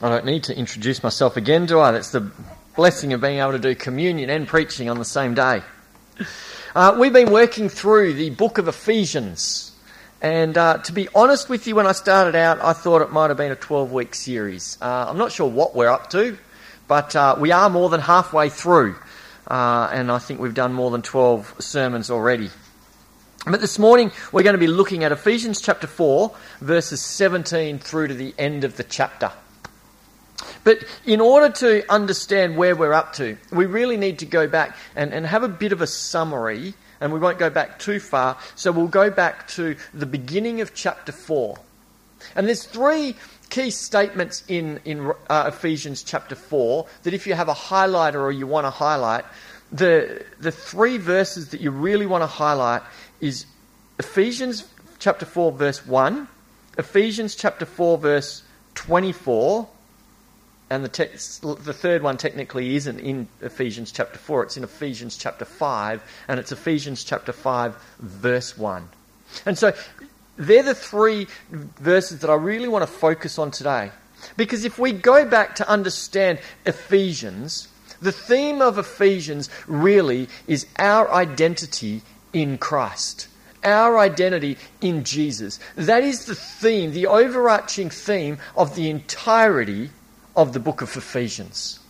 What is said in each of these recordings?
I don't need to introduce myself again, do I? That's the blessing of being able to do communion and preaching on the same day. Uh, we've been working through the book of Ephesians. And uh, to be honest with you, when I started out, I thought it might have been a 12 week series. Uh, I'm not sure what we're up to, but uh, we are more than halfway through. Uh, and I think we've done more than 12 sermons already. But this morning, we're going to be looking at Ephesians chapter 4, verses 17 through to the end of the chapter. But in order to understand where we're up to, we really need to go back and, and have a bit of a summary, and we won't go back too far. So we'll go back to the beginning of chapter 4. And there's three key statements in, in uh, Ephesians chapter 4 that if you have a highlighter or you want to highlight, the, the three verses that you really want to highlight is Ephesians chapter 4, verse 1, Ephesians chapter 4, verse 24, and the, te- the third one technically isn't in Ephesians chapter 4, it's in Ephesians chapter 5, and it's Ephesians chapter 5, verse 1. And so they're the three verses that I really want to focus on today. Because if we go back to understand Ephesians, the theme of Ephesians really is our identity in Christ. Our identity in Jesus. That is the theme, the overarching theme of the entirety of the book of Ephesians.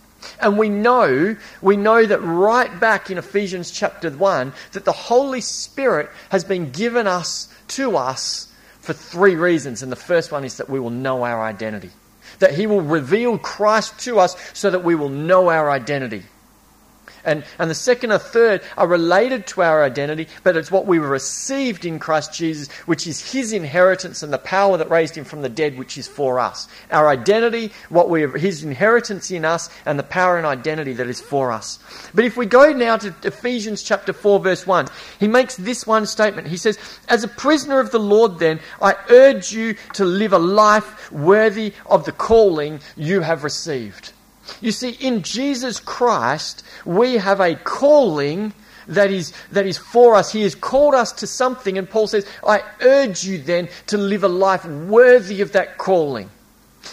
And we know, we know that right back in Ephesians chapter 1 that the Holy Spirit has been given us to us for three reasons. And the first one is that we will know our identity. That he will reveal Christ to us so that we will know our identity. And, and the second or third are related to our identity, but it's what we received in Christ Jesus, which is his inheritance and the power that raised him from the dead, which is for us. Our identity, what we have, his inheritance in us, and the power and identity that is for us. But if we go now to Ephesians chapter 4, verse 1, he makes this one statement. He says, As a prisoner of the Lord, then, I urge you to live a life worthy of the calling you have received. You see, in Jesus Christ, we have a calling that is, that is for us. He has called us to something, and Paul says, I urge you then to live a life worthy of that calling.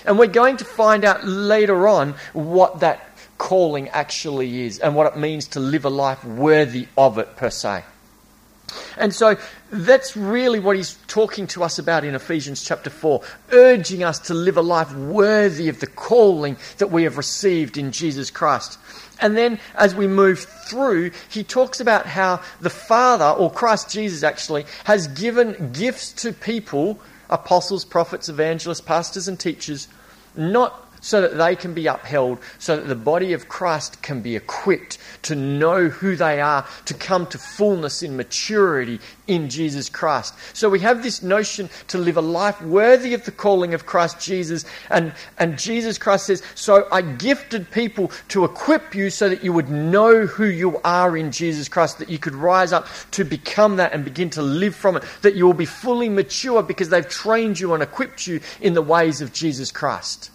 And we're going to find out later on what that calling actually is and what it means to live a life worthy of it, per se. And so that's really what he's talking to us about in Ephesians chapter 4, urging us to live a life worthy of the calling that we have received in Jesus Christ. And then as we move through, he talks about how the Father, or Christ Jesus actually, has given gifts to people apostles, prophets, evangelists, pastors, and teachers not so that they can be upheld, so that the body of Christ can be equipped to know who they are, to come to fullness in maturity in Jesus Christ. So we have this notion to live a life worthy of the calling of Christ Jesus. And, and Jesus Christ says, So I gifted people to equip you so that you would know who you are in Jesus Christ, that you could rise up to become that and begin to live from it, that you will be fully mature because they've trained you and equipped you in the ways of Jesus Christ.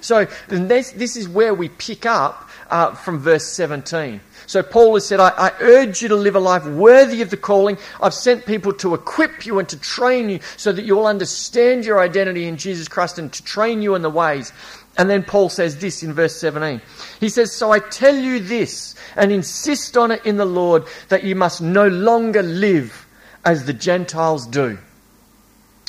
So this, this is where we pick up uh, from verse 17. So Paul has said, I, I, urge you to live a life worthy of the calling. I've sent people to equip you and to train you so that you'll understand your identity in Jesus Christ and to train you in the ways. And then Paul says this in verse 17. He says, So I tell you this and insist on it in the Lord that you must no longer live as the Gentiles do.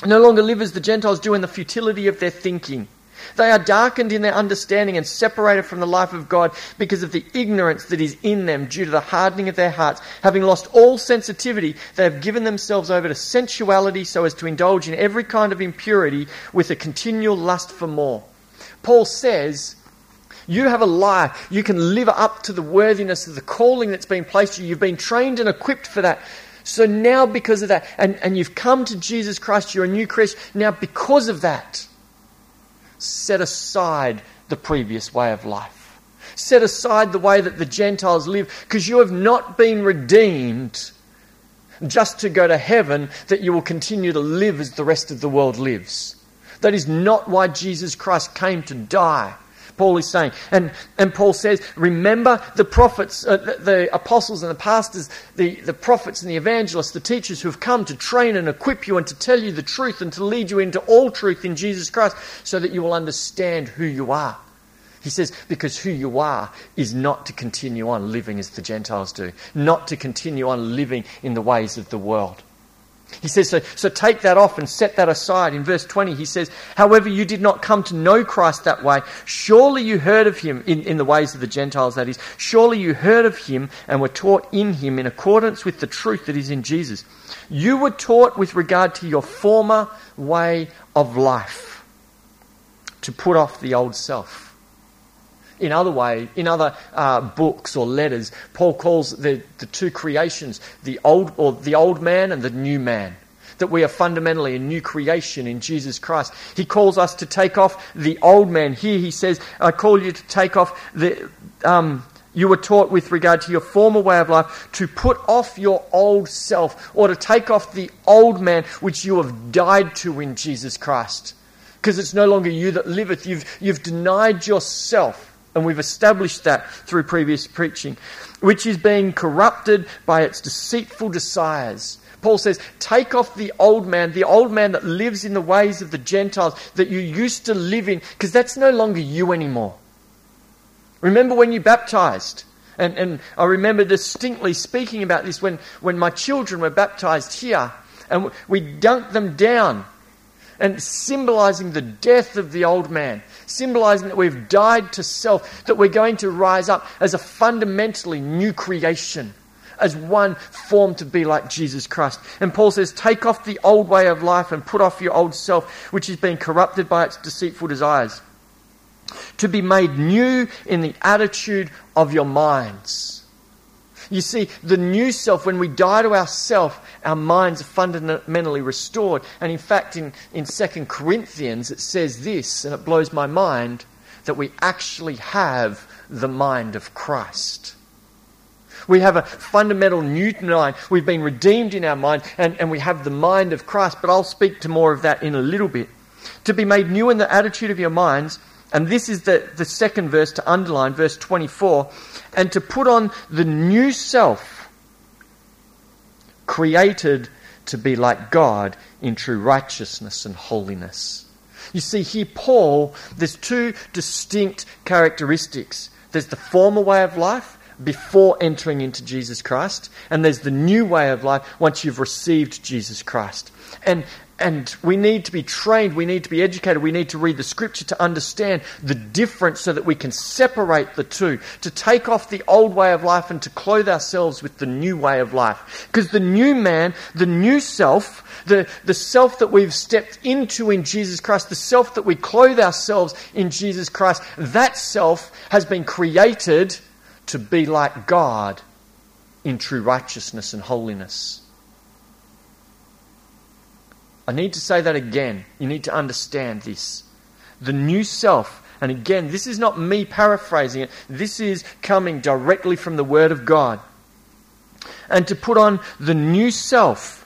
No longer live as the Gentiles do in the futility of their thinking. They are darkened in their understanding and separated from the life of God because of the ignorance that is in them due to the hardening of their hearts. Having lost all sensitivity, they have given themselves over to sensuality so as to indulge in every kind of impurity with a continual lust for more. Paul says, you have a life. You can live up to the worthiness of the calling that's been placed you. You've been trained and equipped for that. So now, because of that, and, and you've come to Jesus Christ, you're a new creation. Now, because of that, set aside the previous way of life. Set aside the way that the Gentiles live, because you have not been redeemed just to go to heaven, that you will continue to live as the rest of the world lives. That is not why Jesus Christ came to die. Paul is saying. And, and Paul says, remember the prophets, uh, the, the, apostles and the pastors, the, the prophets and the evangelists, the teachers who have come to train and equip you and to tell you the truth and to lead you into all truth in Jesus Christ so that you will understand who you are. He says, because who you are is not to continue on living as the Gentiles do, not to continue on living in the ways of the world. He says, so, so take that off and set that aside. In verse 20, he says, However, you did not come to know Christ that way. Surely you heard of him in, in the ways of the Gentiles, that is. Surely you heard of him and were taught in him in accordance with the truth that is in Jesus. You were taught with regard to your former way of life to put off the old self in other way, in other uh, books or letters, Paul calls the, the two creations the old or the old man and the new man. That we are fundamentally a new creation in Jesus Christ. He calls us to take off the old man. Here he says, "I call you to take off the." Um, you were taught with regard to your former way of life to put off your old self or to take off the old man which you have died to in Jesus Christ. Because it's no longer you that liveth. You've, you've denied yourself and we've established that through previous preaching, which is being corrupted by its deceitful desires. Paul says, Take off the old man, the old man that lives in the ways of the Gentiles that you used to live in, because that's no longer you anymore. Remember when you baptized? And, and I remember distinctly speaking about this when, when my children were baptized here, and we dunked them down and symbolizing the death of the old man, symbolizing that we've died to self, that we're going to rise up as a fundamentally new creation, as one formed to be like Jesus Christ. And Paul says, Take off the old way of life and put off your old self, which has been corrupted by its deceitful desires, to be made new in the attitude of your minds you see, the new self, when we die to ourself, our minds are fundamentally restored. And in fact, in, in 2 Corinthians, it says this, and it blows my mind, that we actually have the mind of Christ. We have a fundamental new mind. We've been redeemed in our mind, and, and we have the mind of Christ. But I'll speak to more of that in a little bit. To be made new in the attitude of your minds, and this is the, the second verse to underline, verse 24 and to put on the new self, created to be like God in true righteousness and holiness. You see, here, Paul, there's two distinct characteristics there's the former way of life before entering into Jesus Christ, and there's the new way of life once you've received Jesus Christ. And and we need to be trained, we need to be educated, we need to read the scripture to understand the difference so that we can separate the two, to take off the old way of life and to clothe ourselves with the new way of life. Because the new man, the new self, the, the self that we've stepped into in Jesus Christ, the self that we clothe ourselves in Jesus Christ, that self has been created to be like God in true righteousness and holiness. I need to say that again. You need to understand this. The new self, and again, this is not me paraphrasing it, this is coming directly from the Word of God. And to put on the new self,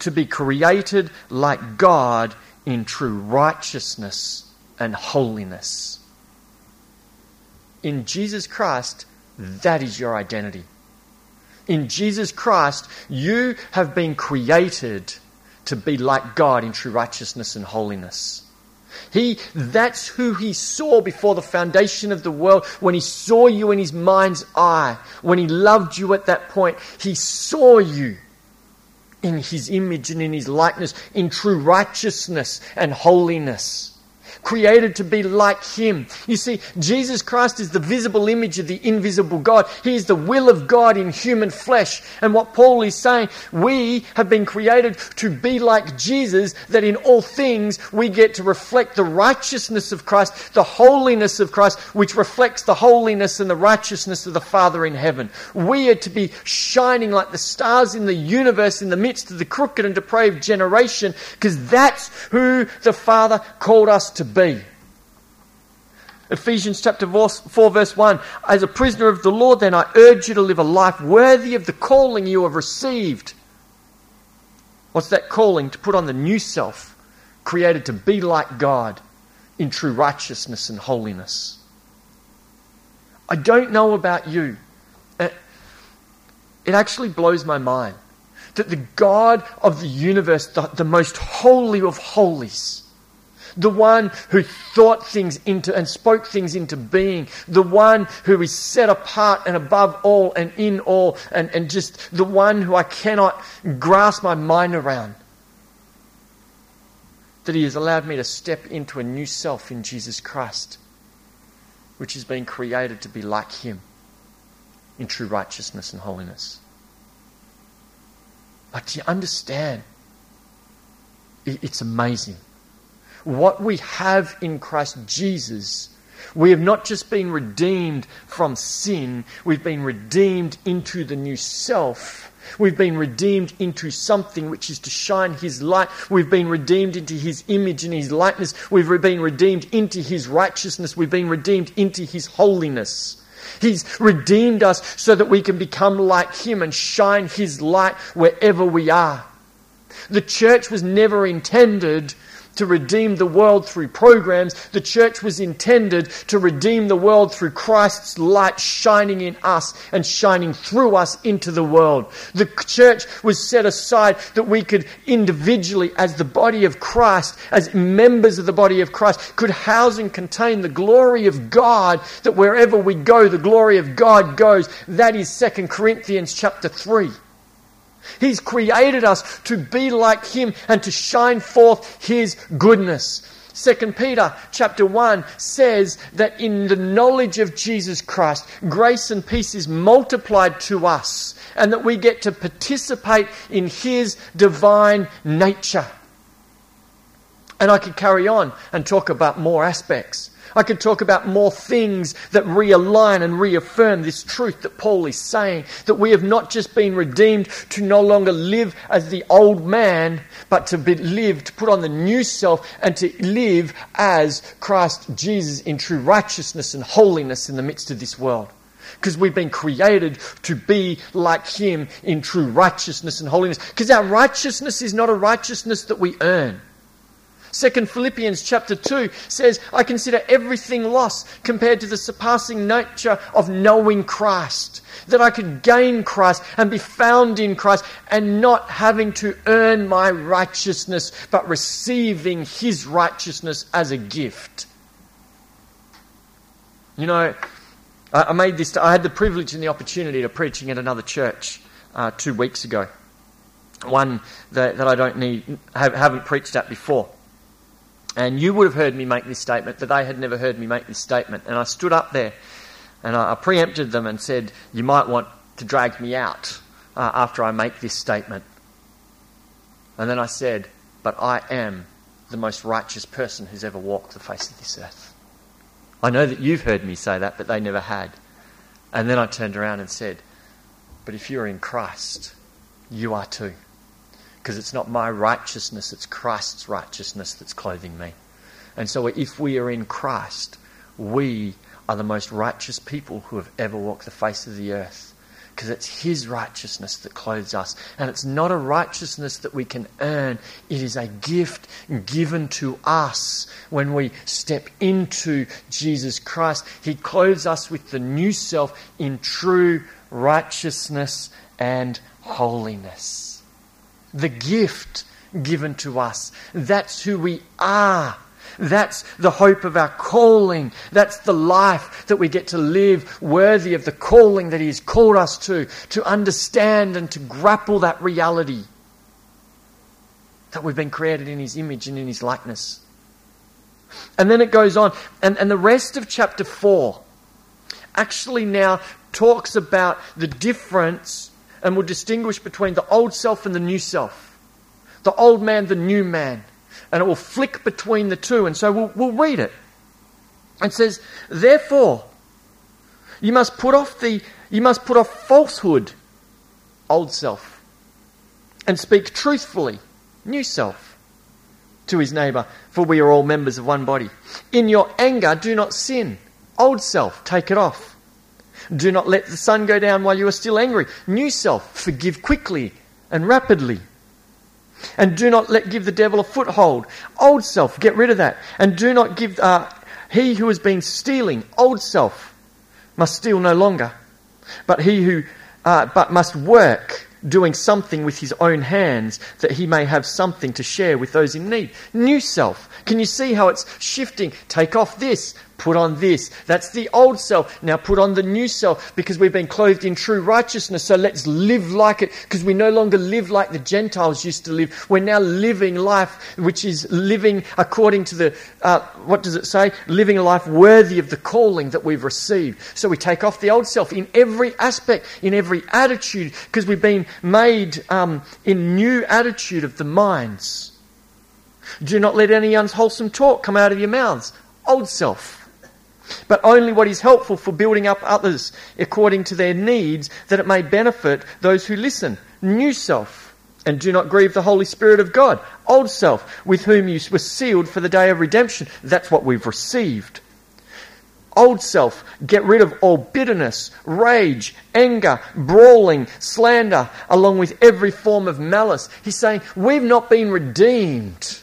to be created like God in true righteousness and holiness. In Jesus Christ, that is your identity. In Jesus Christ, you have been created to be like God in true righteousness and holiness. He, that's who he saw before the foundation of the world. When he saw you in his mind's eye, when he loved you at that point, he saw you in his image and in his likeness, in true righteousness and holiness created to be like Him. You see, Jesus Christ is the visible image of the invisible God. He is the will of God in human flesh. And what Paul is saying, we have been created to be like Jesus, that in all things we get to reflect the righteousness of Christ, the holiness of Christ, which reflects the holiness and the righteousness of the Father in heaven. We are to be shining like the stars in the universe in the midst of the crooked and depraved generation, because that's who the Father called us to be. Ephesians chapter 4, verse 1 As a prisoner of the Lord, then I urge you to live a life worthy of the calling you have received. What's that calling? To put on the new self, created to be like God, in true righteousness and holiness. I don't know about you. It actually blows my mind that the God of the universe, the, the most holy of holies, the one who thought things into and spoke things into being, the one who is set apart and above all and in all, and, and just the one who I cannot grasp my mind around. That He has allowed me to step into a new self in Jesus Christ, which has been created to be like Him in true righteousness and holiness. But do you understand? It's amazing what we have in Christ Jesus, we have not just been redeemed from sin, we've been redeemed into the new self. We've been redeemed into something which is to shine His light. We've been redeemed into His image and His likeness. We've been redeemed into His righteousness. We've been redeemed into His holiness. He's redeemed us so that we can become like Him and shine His light wherever we are. The church was never intended to redeem the world through programs. The church was intended to redeem the world through Christ's light shining in us and shining through us into the world. The church was set aside that we could individually, as the body of Christ, as members of the body of Christ, could house and contain the glory of God, that wherever we go, the glory of God goes. That is 2 Corinthians chapter 3. He's created us to be like him and to shine forth his goodness. 2 Peter chapter 1 says that in the knowledge of Jesus Christ, grace and peace is multiplied to us and that we get to participate in his divine nature. And I could carry on and talk about more aspects. I could talk about more things that realign and reaffirm this truth that Paul is saying that we have not just been redeemed to no longer live as the old man, but to be, live, to put on the new self and to live as Christ Jesus in true righteousness and holiness in the midst of this world because we've been created to be like Him in true righteousness and holiness. Because our righteousness is not a righteousness that we earn. Second Philippians chapter 2 says, I consider everything lost compared to the surpassing nature of knowing Christ. That I could gain Christ and be found in Christ and not having to earn my righteousness, but receiving His righteousness as a gift. You know, I made this, I had the privilege and the opportunity to preaching at another church uh, two weeks ago. One that, that I don't need, have, haven't preached at before. And you would have heard me make this statement, but they had never heard me make this statement. And I stood up there and I, preempted them and said, You might want to drag me out uh, after I make this statement. And then I said, But I am the most righteous person who's ever walked the face of this earth. I know that you've heard me say that, but they never had. And then I turned around and said, But if you're in Christ, you are too because it's not my righteousness, it's Christ's righteousness that's clothing me. And so if we are in Christ, we are the most righteous people who have ever walked the face of the earth. Because it's His righteousness that clothes us. And it's not a righteousness that we can earn, it is a gift given to us when we step into Jesus Christ. He clothes us with the new self in true righteousness and holiness the gift given to us. That's who we are. That's the hope of our calling. That's the life that we get to live worthy of the calling that He has called us to, to understand and to grapple that reality that we've been created in His image and in His likeness. And then it goes on, and, and the rest of chapter 4 actually now talks about the difference and will distinguish between the old self and the new self, the old man, the new man, and it will flick between the two. And so we'll, we'll read it. It says, Therefore, you must put off the you must put off falsehood, old self, and speak truthfully, new self, to his neighbour, for we are all members of one body. In your anger, do not sin. Old self, take it off do not let the sun go down while you are still angry. New self, forgive quickly and rapidly. And do not let give the devil a foothold. Old self, get rid of that. And do not give uh, he who has been stealing, old self, must steal no longer. But he who uh, but must work doing something with his own hands that he may have something to share with those in need. New self. Can you see how it's shifting? Take off this, put on this. That's the old self. Now put on the new self because we've been clothed in true righteousness. So let's live like it because we no longer live like the Gentiles used to live. We're now living life which is living according to the, uh, what does it say? Living a life worthy of the calling that we've received. So we take off the old self in every aspect, in every attitude because we've been made um, in new attitude of the minds. Do not let any unwholesome talk come out of your mouths. Old self but only what is helpful for building up others according to their needs, that it may benefit those who listen. New self. And do not grieve the Holy Spirit of God. Old self, with whom you were sealed for the day of redemption. That's what we've received. Old self, get rid of all bitterness, rage, anger, brawling, slander, along with every form of malice. He's saying, We've not been redeemed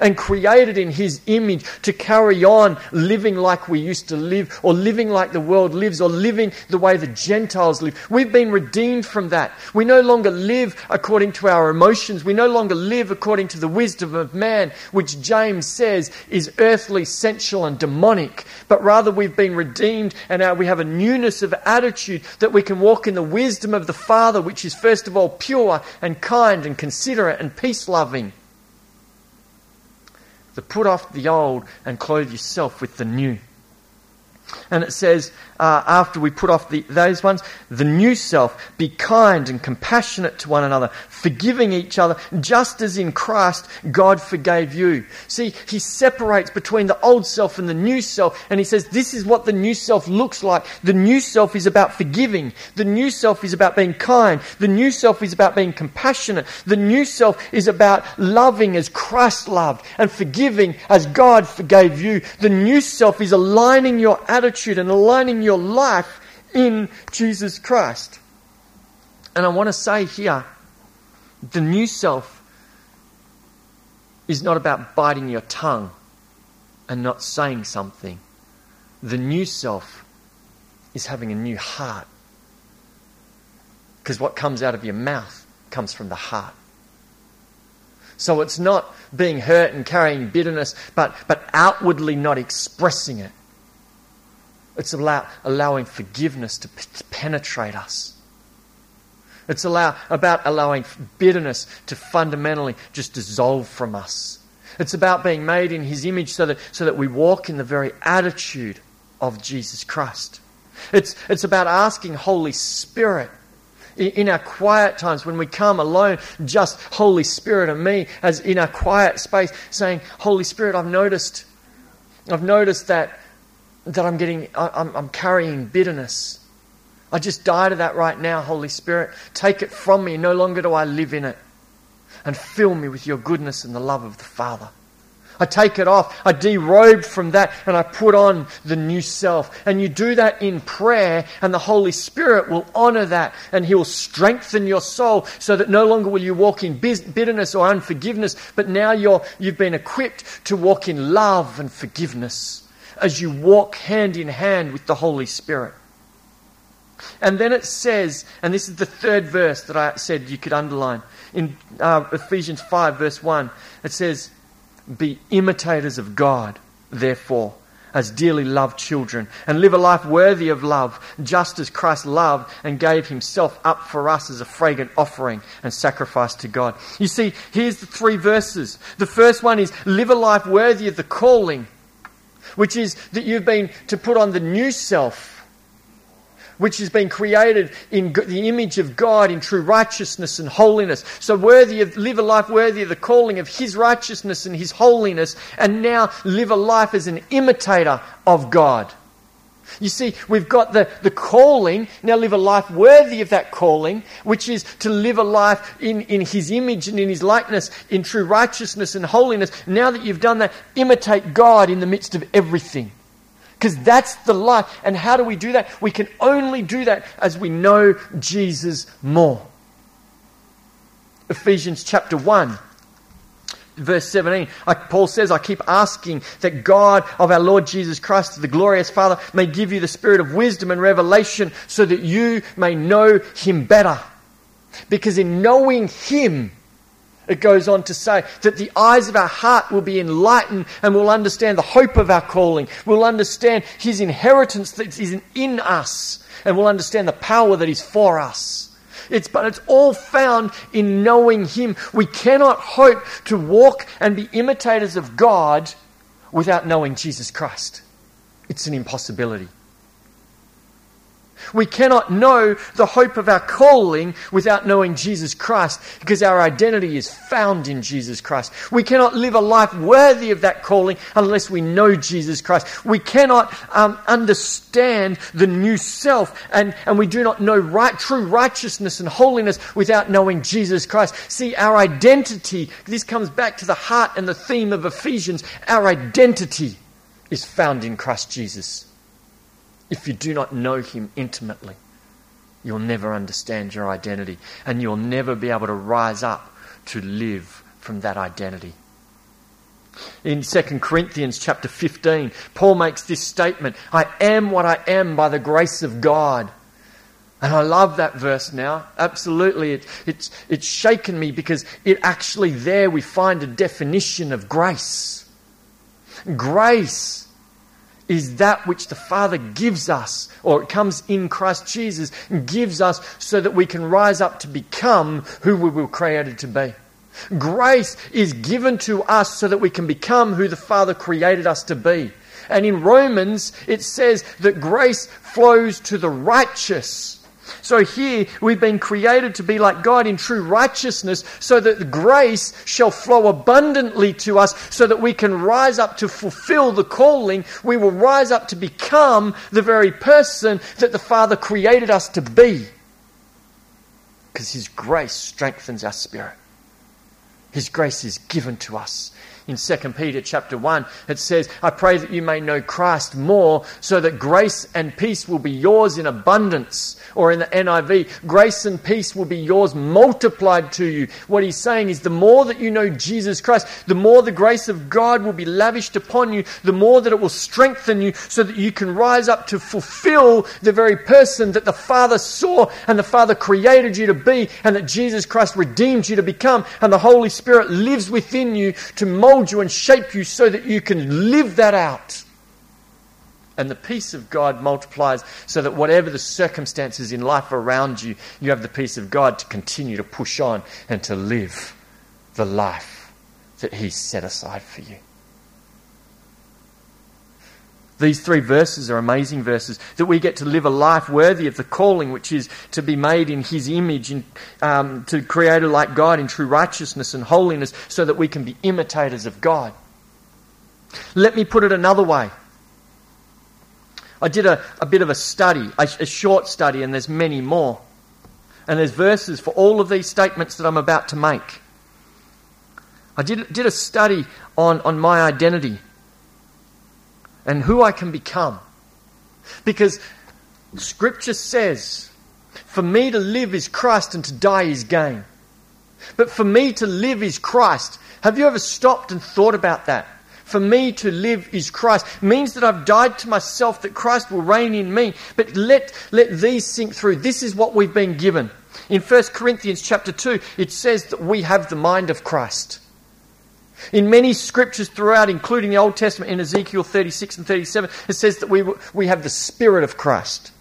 and created in His image to carry on living like we used to live, or living like the world lives, or living the way the Gentiles live. We've been redeemed from that. We no longer live according to our emotions. We no longer live according to the wisdom of man, which James says is earthly, sensual, and demonic. But rather, we've been redeemed and we have a newness of attitude that we can walk in the wisdom of the Father, which is first of all pure and kind and considerate and peace loving to put off the old and clothe yourself with the new. And it says, uh, after we put off the, those ones, the new self, be kind and compassionate to one another, forgiving each other, just as in Christ God forgave you. See, he separates between the old self and the new self, and he says, This is what the new self looks like. The new self is about forgiving, the new self is about being kind, the new self is about being compassionate, the new self is about loving as Christ loved and forgiving as God forgave you. The new self is aligning your attitude and aligning your life in Jesus Christ. And I want to say here the new self is not about biting your tongue and not saying something. The new self is having a new heart. Because what comes out of your mouth comes from the heart. So it's not being hurt and carrying bitterness, but, but outwardly not expressing it. It's allow, allowing forgiveness to, penetrate us. It's allow, about allowing bitterness to fundamentally just dissolve from us. It's about being made in His image so that, so that we walk in the very attitude of Jesus Christ. It's, it's about asking Holy Spirit in our quiet times when we come alone, just Holy Spirit and me, as in our quiet space, saying, Holy Spirit, I've noticed, I've noticed that that I'm getting, I'm, I'm carrying bitterness. I just die to that right now, Holy Spirit. Take it from me. No longer do I live in it. And fill me with your goodness and the love of the Father. I take it off. I derobe from that and I put on the new self. And you do that in prayer, and the Holy Spirit will honor that and He will strengthen your soul so that no longer will you walk in bitterness or unforgiveness, but now you're, you've been equipped to walk in love and forgiveness as you walk hand in hand with the Holy Spirit. And then it says, and this is the third verse that I said you could underline, in uh, Ephesians 5, verse 1, it says, Be imitators of God, therefore, as dearly loved children, and live a life worthy of love, just as Christ loved and gave himself up for us as a fragrant offering and sacrifice to God. You see, here's the three verses. The first one is, Live a life worthy of the calling which is that you've been to put on the new self which has been created in the image of God in true righteousness and holiness. So worthy of live a life worthy of the calling of his righteousness and his holiness, and now live a life as an imitator of God. You see, we've got the, the calling, now live a life worthy of that calling, which is to live a life in, in His image and in His likeness, in true righteousness and holiness. Now that you've done that, imitate God in the midst of everything. Because that's the life. And how do we do that? We can only do that as we know Jesus more. Ephesians chapter 1 verse 17, Paul says, I keep asking that God of our Lord Jesus Christ, the glorious Father, may give you the spirit of wisdom and revelation so that you may know Him better. Because in knowing Him, it goes on to say that the eyes of our heart will be enlightened and we'll understand the hope of our calling. We'll understand His inheritance that is in us and we'll understand the power that is for us. It's, but it's all found in knowing Him. We cannot hope to walk and be imitators of God without knowing Jesus Christ. It's an impossibility. We cannot know the hope of our calling without knowing Jesus Christ because our identity is found in Jesus Christ. We cannot live a life worthy of that calling unless we know Jesus Christ. We cannot um, understand the new self and, and we do not know right, true righteousness and holiness without knowing Jesus Christ. See, our identity, this comes back to the heart and the theme of Ephesians, our identity is found in Christ Jesus. If you do not know Him intimately, you'll never understand your identity and you'll never be able to rise up to live from that identity. In 2 Corinthians chapter 15, Paul makes this statement I am what I am by the grace of God. And I love that verse now. Absolutely. It, it's, it's shaken me because it actually there we find a definition of grace. Grace is that which the Father gives us, or it comes in Christ Jesus, and gives us so that we can rise up to become who we were created to be. Grace is given to us so that we can become who the Father created us to be. And in Romans, it says that grace flows to the righteous so here we've been created to be like God in true righteousness so that grace shall flow abundantly to us so that we can rise up to fulfill the calling. We will rise up to become the very person that the Father created us to be. Because His grace strengthens our spirit. His grace is given to us in 2 Peter chapter 1, it says, I pray that you may know Christ more so that grace and peace will be yours in abundance. Or in the NIV, grace and peace will be yours multiplied to you. What he's saying is the more that you know Jesus Christ, the more the grace of God will be lavished upon you, the more that it will strengthen you so that you can rise up to fulfill the very person that the Father saw and the Father created you to be and that Jesus Christ redeemed you to become and the Holy Spirit lives within you to mold mold you and shape you so that you can live that out. And the peace of God multiplies so that whatever the circumstances in life around you, you have the peace of God to continue to push on and to live the life that He set aside for you. These three verses are amazing verses that we get to live a life worthy of the calling, which is to be made in His image, and um, to create like God in true righteousness and holiness, so that we can be imitators of God. Let me put it another way. I did a, a bit of a study, a, a short study, and there's many more. And there's verses for all of these statements that I'm about to make. I did, did a study on, on my identity and who I can become. Because Scripture says, for me to live is Christ and to die is gain. But for me to live is Christ. Have you ever stopped and thought about that? For me to live is Christ means that I've died to myself, that Christ will reign in me. But let, let these sink through. This is what we've been given. In 1 Corinthians chapter 2, it says that we have the mind of Christ. In many scriptures throughout, including the Old Testament in Ezekiel 36 and 37, it says that we, we have the Spirit of Christ.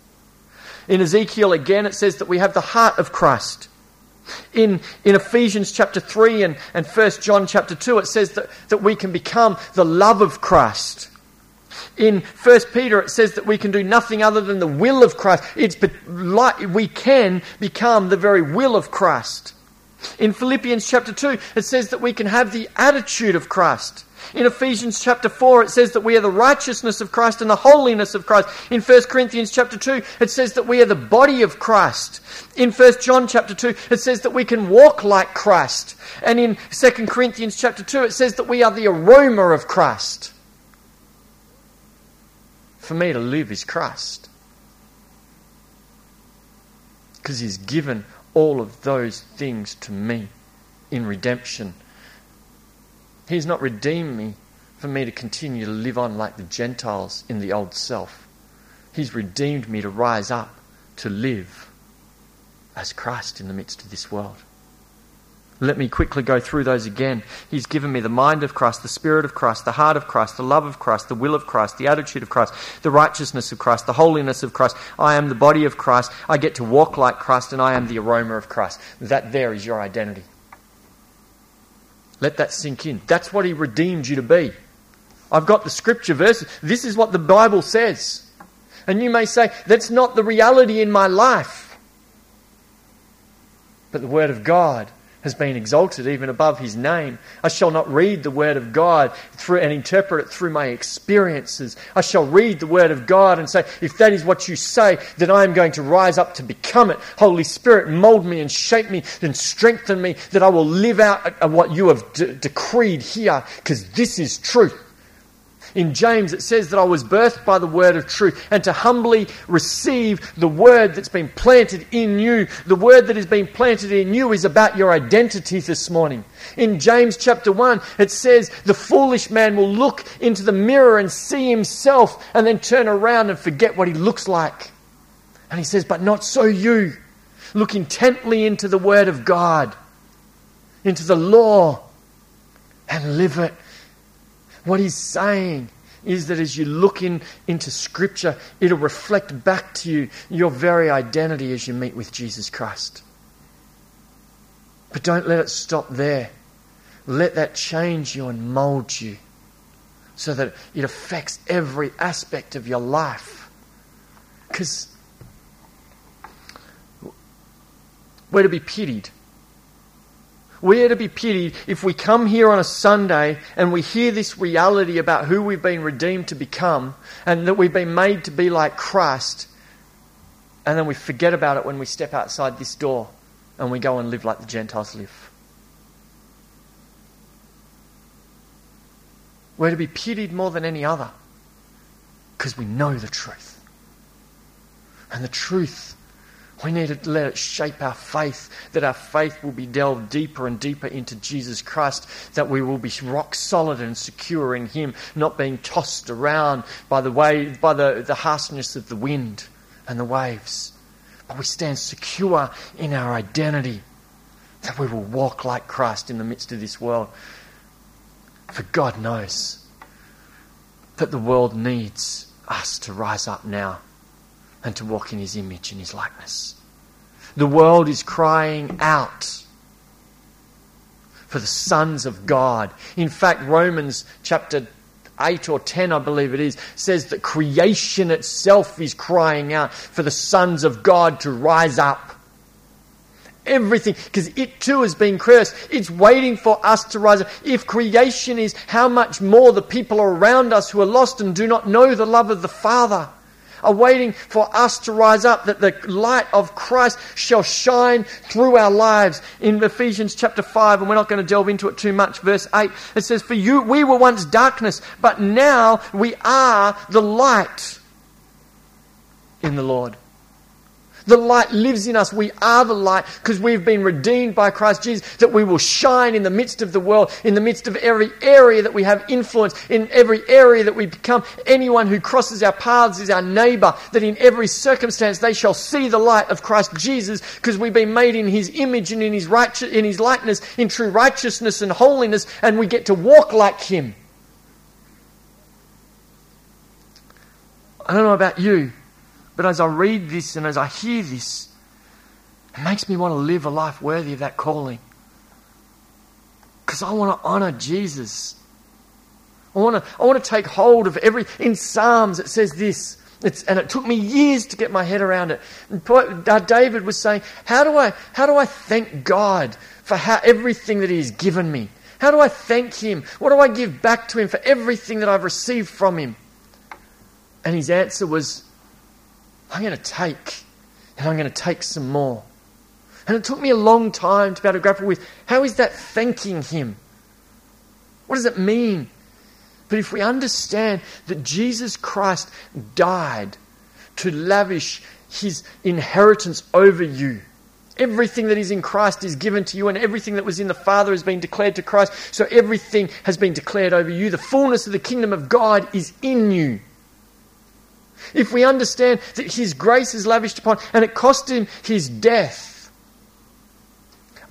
In Ezekiel again, it says that we have the heart of Christ. In, in Ephesians chapter 3 and, and 1 John chapter 2, it says that, that we can become the love of Christ. In 1 Peter, it says that we can do nothing other than the will of Christ. It's like we can become the very will of Christ. In Philippians chapter 2, it says that we can have the attitude of Christ. In Ephesians chapter 4, it says that we are the righteousness of Christ and the holiness of Christ. In 1 Corinthians chapter 2, it says that we are the body of Christ. In 1 John chapter 2, it says that we can walk like Christ. And in 2 Corinthians chapter 2, it says that we are the aroma of Christ. For me to live is Christ. Because he's given all of those things to me in redemption. He's not redeemed me for me to continue to live on like the Gentiles in the old self. He's redeemed me to rise up to live as Christ in the midst of this world. Let me quickly go through those again. He's given me the mind of Christ, the spirit of Christ, the heart of Christ, the love of Christ, the will of Christ, the attitude of Christ, the righteousness of Christ, the holiness of Christ. I am the body of Christ. I get to walk like Christ, and I am the aroma of Christ. That there is your identity. Let that sink in. That's what He redeemed you to be. I've got the scripture verses. This is what the Bible says. And you may say, that's not the reality in my life. But the Word of God has been exalted even above his name. I shall not read the word of God through and interpret it through my experiences. I shall read the word of God and say, if that is what you say, then I am going to rise up to become it. Holy Spirit, mold me and shape me and strengthen me that I will live out uh, what you have de- decreed here because this is truth. In James, it says that I was birthed by the word of truth and to humbly receive the word that's been planted in you. The word that has been planted in you is about your identity this morning. In James chapter 1, it says the foolish man will look into the mirror and see himself and then turn around and forget what he looks like. And he says, But not so you. Look intently into the word of God, into the law, and live it what he's saying is that as you look in, into Scripture, it'll reflect back to you your very identity as you meet with Jesus Christ. But don't let it stop there. Let that change you and mold you so that it affects every aspect of your life. Because we're to be pitied we are to be pitied if we come here on a Sunday and we hear this reality about who we've been redeemed to become and that we've been made to be like Christ, and then we forget about it when we step outside this door and we go and live like the Gentiles live. We're to be pitied more than any other because we know the truth. And the truth we need to let it shape our faith, that our faith will be delved deeper and deeper into Jesus Christ, that we will be rock solid and secure in Him, not being tossed around by the way, by the, the harshness of the wind and the waves. But we stand secure in our identity, that we will walk like Christ in the midst of this world. For God knows that the world needs us to rise up now and to walk in his image and his likeness. The world is crying out for the sons of God. In fact, Romans chapter 8 or 10, I believe it is, says that creation itself is crying out for the sons of God to rise up. Everything, because it too has been cursed. It's waiting for us to rise up. If creation is, how much more the people around us who are lost and do not know the love of the Father are waiting for us to rise up, that the light of Christ shall shine through our lives. In Ephesians chapter 5, and we're not going to delve into it too much, verse 8, it says, For you, we were once darkness, but now we are the light in the Lord. The light lives in us. We are the light because we've been redeemed by Christ Jesus, that we will shine in the midst of the world, in the midst of every area that we have influence, in every area that we become. Anyone who crosses our paths is our neighbor, that in every circumstance they shall see the light of Christ Jesus because we've been made in his image and in his, righteous, in his likeness, in true righteousness and holiness, and we get to walk like him. I don't know about you, but as I read this and as I hear this, it makes me want to live a life worthy of that calling. Because I want to honor Jesus. I want to, I want to take hold of every. In Psalms, it says this. It's, and it took me years to get my head around it. Uh, David was saying, how do, I, how do I thank God for how, everything that He has given me? How do I thank Him? What do I give back to Him for everything that I've received from Him? And his answer was, I'm going to take, and I'm going to take some more. And it took me a long time to be able to grapple with how is that thanking Him? What does it mean? But if we understand that Jesus Christ died to lavish His inheritance over you, Everything that is in Christ is given to you, and everything that was in the Father has been declared to Christ. So everything has been declared over you. The fullness of the kingdom of God is in you. If we understand that His grace is lavished upon, and it cost Him His death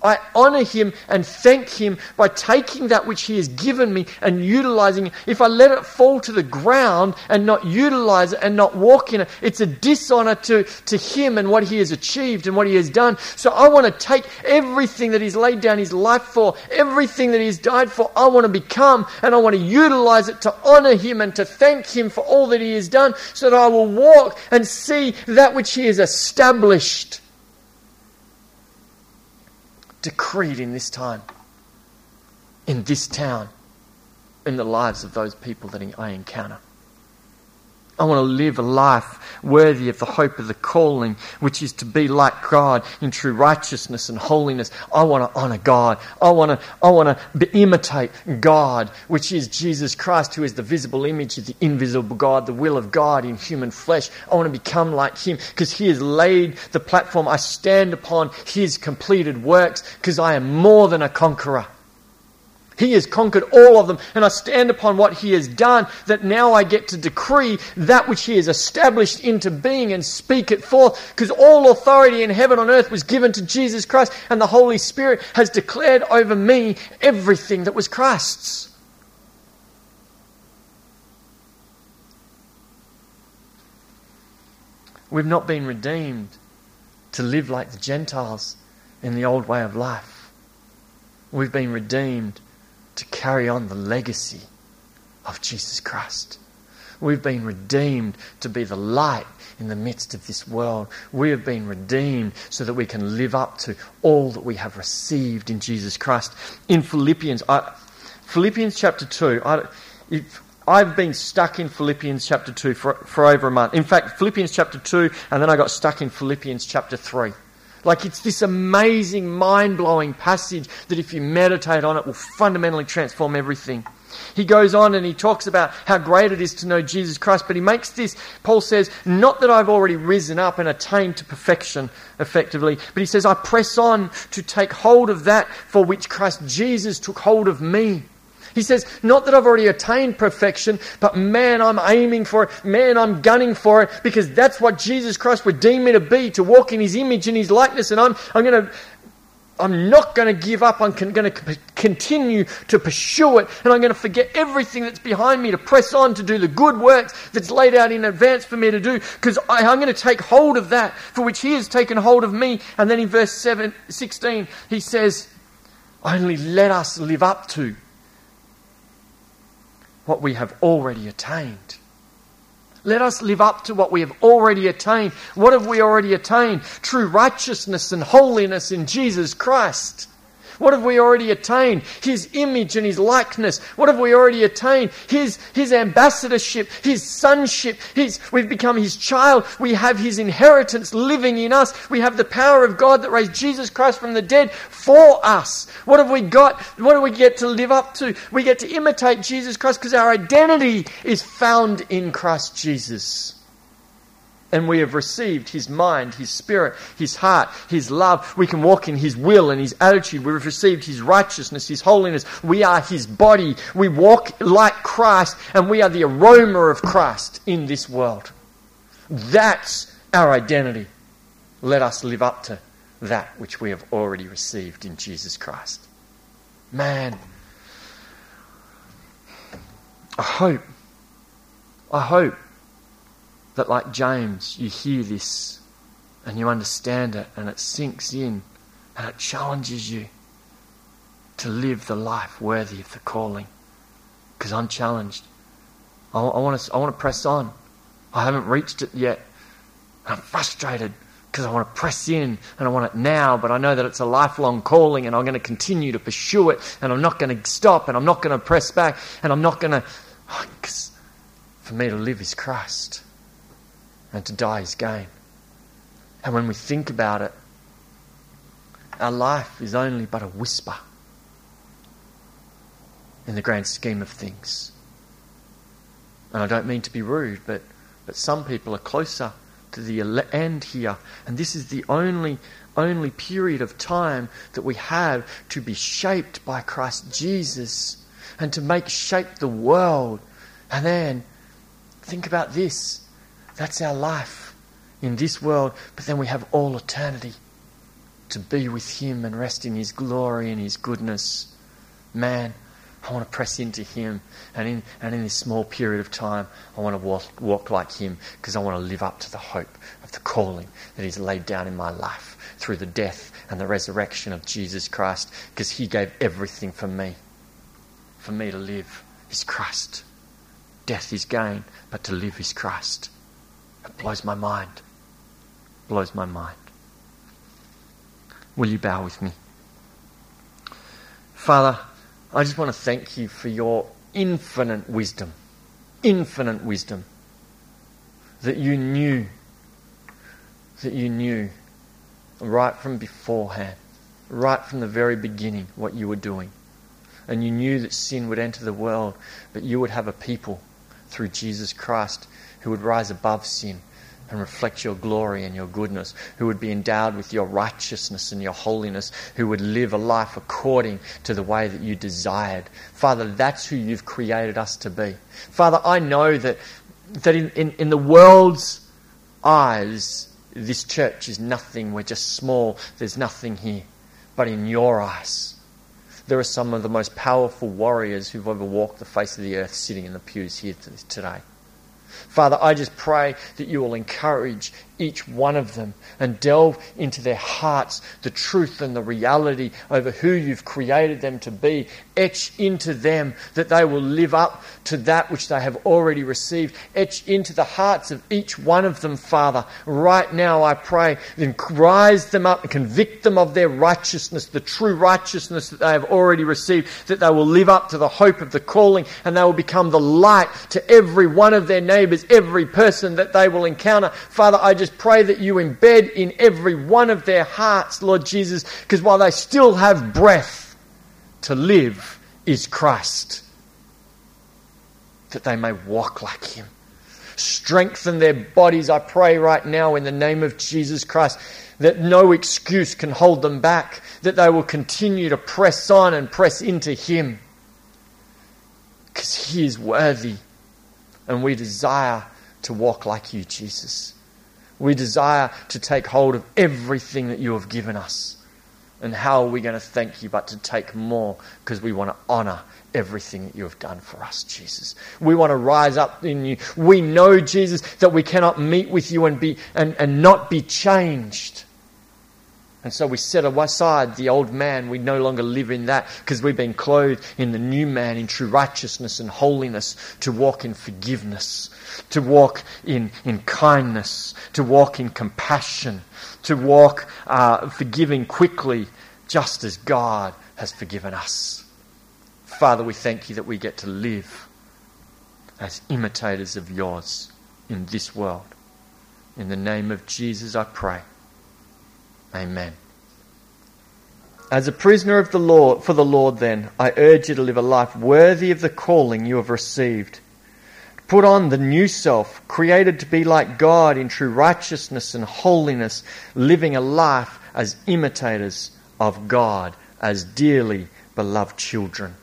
I honor him and thank him by taking that which he has given me and utilizing it. If I let it fall to the ground and not utilize it and not walk in it, it's a dishonor to, to him and what he has achieved and what he has done. So I want to take everything that he's laid down his life for, everything that he's died for, I want to become and I want to utilize it to honor him and to thank him for all that he has done so that I will walk and see that which he has established decreed in this time, in this town, in the lives of those people that I encounter. I want to live a life worthy of the hope of the calling, which is to be like God in true righteousness and holiness. I want to honor God. I want to, I want to imitate God, which is Jesus Christ, who is the visible image of the invisible God, the will of God in human flesh. I want to become like Him because He has laid the platform. I stand upon His completed works because I am more than a conqueror. He has conquered all of them, and I stand upon what He has done, that now I get to decree that which He has established into being and speak it forth, because all authority in heaven and earth was given to Jesus Christ, and the Holy Spirit has declared over me everything that was Christ's. We've not been redeemed to live like the Gentiles in the old way of life. We've been redeemed to carry on the legacy of Jesus Christ. We've been redeemed to be the light in the midst of this world. We have been redeemed so that we can live up to all that we have received in Jesus Christ. In Philippians, I, Philippians chapter 2, I, if, I've been stuck in Philippians chapter 2 for, for over a month. In fact, Philippians chapter 2, and then I got stuck in Philippians chapter 3. Like it's this amazing, mind blowing passage that if you meditate on it will fundamentally transform everything. He goes on and he talks about how great it is to know Jesus Christ, but he makes this, Paul says, not that I've already risen up and attained to perfection effectively, but he says, I press on to take hold of that for which Christ Jesus took hold of me. He says, Not that I've already attained perfection, but man, I'm aiming for it. Man, I'm gunning for it because that's what Jesus Christ redeemed me to be, to walk in his image and his likeness. And I'm, I'm going to. I'm not going to give up. I'm going to continue to pursue it. And I'm going to forget everything that's behind me to press on to do the good works that's laid out in advance for me to do. Because I'm going to take hold of that for which He has taken hold of me. And then in verse 7, 16, He says, Only let us live up to what we have already attained. Let us live up to what we have already attained. What have we already attained? True righteousness and holiness in Jesus Christ. What have we already attained? His image and His likeness. What have we already attained? His, his ambassadorship, His sonship. His, we've become His child. We have His inheritance living in us. We have the power of God that raised Jesus Christ from the dead for us. What have we got? What do we get to live up to? We get to imitate Jesus Christ because our identity is found in Christ Jesus and we have received His mind, His spirit, His heart, His love. We can walk in His will and His attitude. We've received His righteousness, His holiness. We are His body. We walk like Christ, and we are the aroma of Christ in this world. That's our identity. Let us live up to that which we have already received in Jesus Christ. Man, I hope, I hope that, like James, you hear this and you understand it and it sinks in and it challenges you to live the life worthy of the calling. Because I'm challenged. I, I, want to, I want to press on. I haven't reached it yet. I'm frustrated because I want to press in and I want it now, but I know that it's a lifelong calling and I'm going to continue to pursue it and I'm not going to stop and I'm not going to press back and I'm not going to. Because for me to live is Christ and to die is gain. And when we think about it, our life is only but a whisper in the grand scheme of things. And I don't mean to be rude, but, but some people are closer to the end here. And this is the only only period of time that we have to be shaped by Christ Jesus and to make shape the world. And then think about this. That's our life in this world, but then we have all eternity to be with Him and rest in His glory and His goodness. Man, I want to press into Him. And in, and in this small period of time, I want to walk, walk like Him because I want to live up to the hope of the calling that He's laid down in my life through the death and the resurrection of Jesus Christ because He gave everything for me. For me to live is Christ. Death is gain, but to live is Christ. It blows my mind. Blows my mind. Will you bow with me? Father, I just want to thank you for your infinite wisdom. Infinite wisdom. That you knew, that you knew right from beforehand, right from the very beginning, what you were doing. And you knew that sin would enter the world, but you would have a people through Jesus Christ who would rise above sin and reflect your glory and your goodness, who would be endowed with your righteousness and your holiness, who would live a life according to the way that you desired. Father, that's who you've created us to be. Father, I know that, that in, in, in the world's eyes, this church is nothing. We're just small. There's nothing here. But in your eyes, there are some of the most powerful warriors who've ever walked the face of the earth sitting in the pews here today. Father, I just pray that you will encourage each one of them and delve into their hearts the truth and the reality over who you've created them to be. Etch into them that they will live up to that which they have already received. Etch into the hearts of each one of them, Father. Right now, I pray, then rise them up and convict them of their righteousness, the true righteousness that they have already received, that they will live up to the hope of the calling and they will become the light to every one of their neighbors, every person that they will encounter. Father, I just pray that you embed in every one of their hearts, Lord Jesus, because while they still have breath, to live is Christ. That they may walk like Him. Strengthen their bodies, I pray right now, in the name of Jesus Christ, that no excuse can hold them back, that they will continue to press on and press into Him. Because He is worthy, and we desire to walk like you, Jesus. We desire to take hold of everything that you have given us. And how are we going to thank you but to take more because we want to honor everything that you have done for us, Jesus. We want to rise up in you. We know, Jesus, that we cannot meet with you and, be, and, and not be changed. And so we set aside the old man. We no longer live in that because we've been clothed in the new man, in true righteousness and holiness, to walk in forgiveness, to walk in, in kindness, to walk in compassion, to walk uh, forgiving quickly, just as God has forgiven us. Father, we thank you that we get to live as imitators of yours in this world. In the name of Jesus, I pray. Amen. As a prisoner of the Lord, for the Lord, then, I urge you to live a life worthy of the calling you have received. Put on the new self, created to be like God in true righteousness and holiness, living a life as imitators of God, as dearly beloved children.